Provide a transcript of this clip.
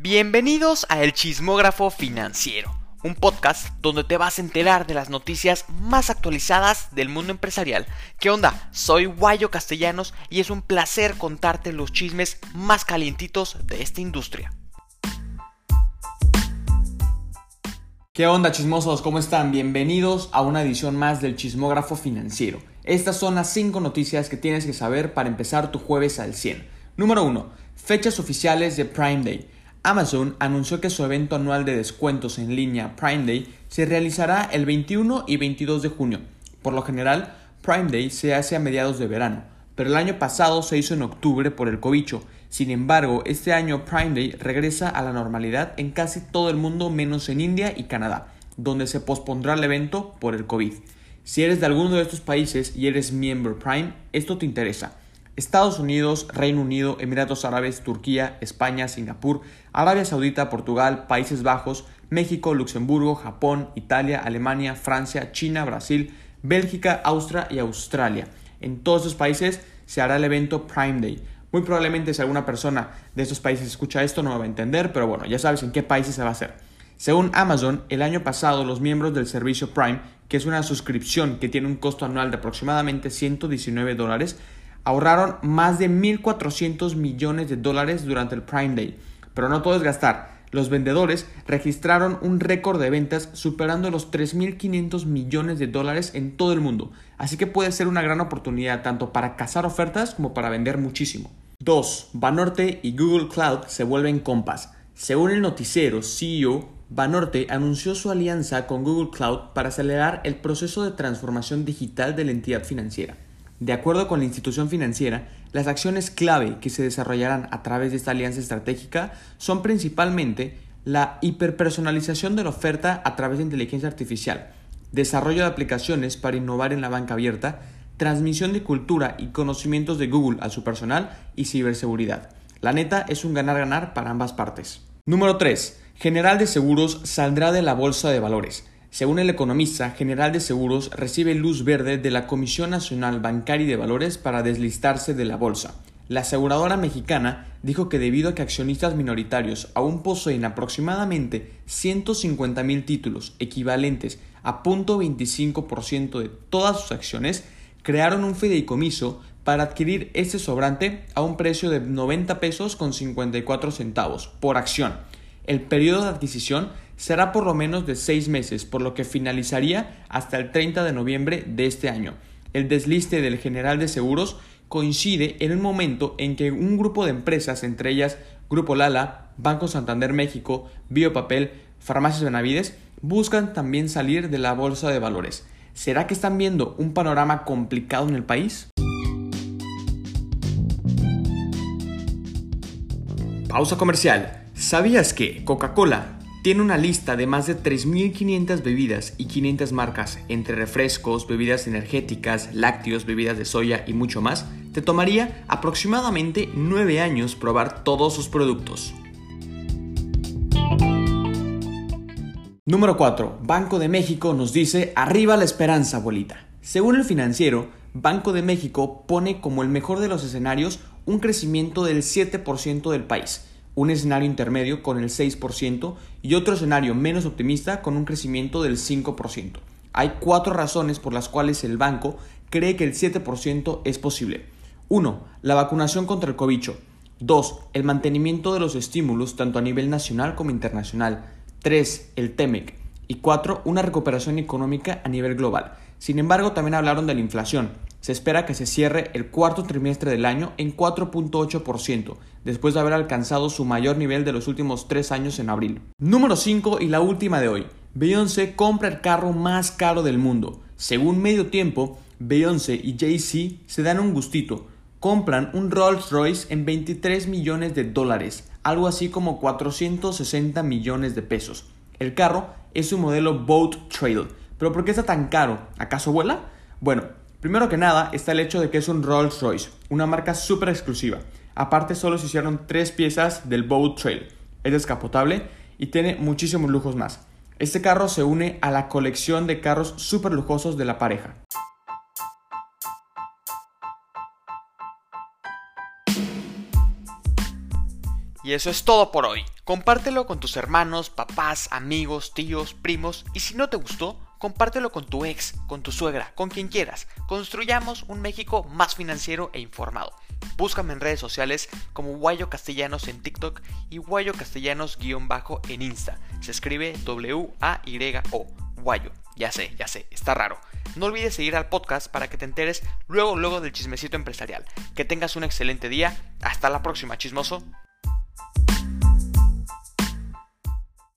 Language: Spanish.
Bienvenidos a El Chismógrafo Financiero, un podcast donde te vas a enterar de las noticias más actualizadas del mundo empresarial. ¿Qué onda? Soy Guayo Castellanos y es un placer contarte los chismes más calientitos de esta industria. ¿Qué onda chismosos? ¿Cómo están? Bienvenidos a una edición más del Chismógrafo Financiero. Estas son las 5 noticias que tienes que saber para empezar tu jueves al 100. Número 1. Fechas oficiales de Prime Day. Amazon anunció que su evento anual de descuentos en línea Prime Day se realizará el 21 y 22 de junio. Por lo general, Prime Day se hace a mediados de verano, pero el año pasado se hizo en octubre por el cobicho. Sin embargo, este año Prime Day regresa a la normalidad en casi todo el mundo menos en India y Canadá, donde se pospondrá el evento por el COVID. Si eres de alguno de estos países y eres miembro Prime, esto te interesa. Estados Unidos, Reino Unido, Emiratos Árabes, Turquía, España, Singapur, Arabia Saudita, Portugal, Países Bajos, México, Luxemburgo, Japón, Italia, Alemania, Francia, China, Brasil, Bélgica, Austria y Australia. En todos estos países se hará el evento Prime Day. Muy probablemente si alguna persona de estos países escucha esto no me va a entender, pero bueno, ya sabes en qué países se va a hacer. Según Amazon, el año pasado los miembros del servicio Prime, que es una suscripción que tiene un costo anual de aproximadamente 119 dólares, ahorraron más de 1.400 millones de dólares durante el Prime Day. Pero no todo es gastar. Los vendedores registraron un récord de ventas superando los 3.500 millones de dólares en todo el mundo. Así que puede ser una gran oportunidad tanto para cazar ofertas como para vender muchísimo. 2. Banorte y Google Cloud se vuelven compas. Según el noticiero CEO, Banorte anunció su alianza con Google Cloud para acelerar el proceso de transformación digital de la entidad financiera. De acuerdo con la institución financiera, las acciones clave que se desarrollarán a través de esta alianza estratégica son principalmente la hiperpersonalización de la oferta a través de inteligencia artificial, desarrollo de aplicaciones para innovar en la banca abierta, transmisión de cultura y conocimientos de Google a su personal y ciberseguridad. La neta es un ganar-ganar para ambas partes. Número 3. General de Seguros saldrá de la Bolsa de Valores. Según el economista, General de Seguros recibe luz verde de la Comisión Nacional Bancaria y de Valores para deslistarse de la bolsa. La aseguradora mexicana dijo que debido a que accionistas minoritarios aún poseen aproximadamente 150 mil títulos equivalentes a 0.25% de todas sus acciones, crearon un fideicomiso para adquirir este sobrante a un precio de 90 pesos con 54 centavos por acción. El periodo de adquisición será por lo menos de seis meses, por lo que finalizaría hasta el 30 de noviembre de este año. El desliste del General de Seguros coincide en el momento en que un grupo de empresas, entre ellas Grupo Lala, Banco Santander México, Biopapel, Farmacias Benavides, buscan también salir de la bolsa de valores. ¿Será que están viendo un panorama complicado en el país? Pausa comercial. ¿Sabías que Coca-Cola tiene una lista de más de 3.500 bebidas y 500 marcas, entre refrescos, bebidas energéticas, lácteos, bebidas de soya y mucho más, te tomaría aproximadamente 9 años probar todos sus productos. Número 4. Banco de México nos dice arriba la esperanza, bolita. Según el financiero, Banco de México pone como el mejor de los escenarios un crecimiento del 7% del país un escenario intermedio con el 6% y otro escenario menos optimista con un crecimiento del 5%. Hay cuatro razones por las cuales el banco cree que el 7% es posible. 1. La vacunación contra el cobicho. 2. El mantenimiento de los estímulos tanto a nivel nacional como internacional. 3. El TEMEC. Y 4. Una recuperación económica a nivel global. Sin embargo, también hablaron de la inflación. Se espera que se cierre el cuarto trimestre del año en 4.8%, después de haber alcanzado su mayor nivel de los últimos tres años en abril. Número 5 y la última de hoy. Beyoncé compra el carro más caro del mundo. Según medio tiempo, Beyoncé y Jay-Z se dan un gustito. Compran un Rolls Royce en 23 millones de dólares, algo así como 460 millones de pesos. El carro es un modelo Boat Trail. ¿Pero por qué está tan caro? ¿Acaso vuela? Bueno, Primero que nada está el hecho de que es un Rolls Royce, una marca súper exclusiva. Aparte solo se hicieron tres piezas del Boat Trail. Es descapotable y tiene muchísimos lujos más. Este carro se une a la colección de carros súper lujosos de la pareja. Y eso es todo por hoy. Compártelo con tus hermanos, papás, amigos, tíos, primos y si no te gustó, compártelo con tu ex, con tu suegra, con quien quieras. Construyamos un México más financiero e informado. Búscame en redes sociales como Guayo Castellanos en TikTok y Guayo Castellanos-bajo en Insta. Se escribe W-A-Y-O. Guayo. Ya sé, ya sé, está raro. No olvides seguir al podcast para que te enteres luego, luego del chismecito empresarial. Que tengas un excelente día. Hasta la próxima, chismoso.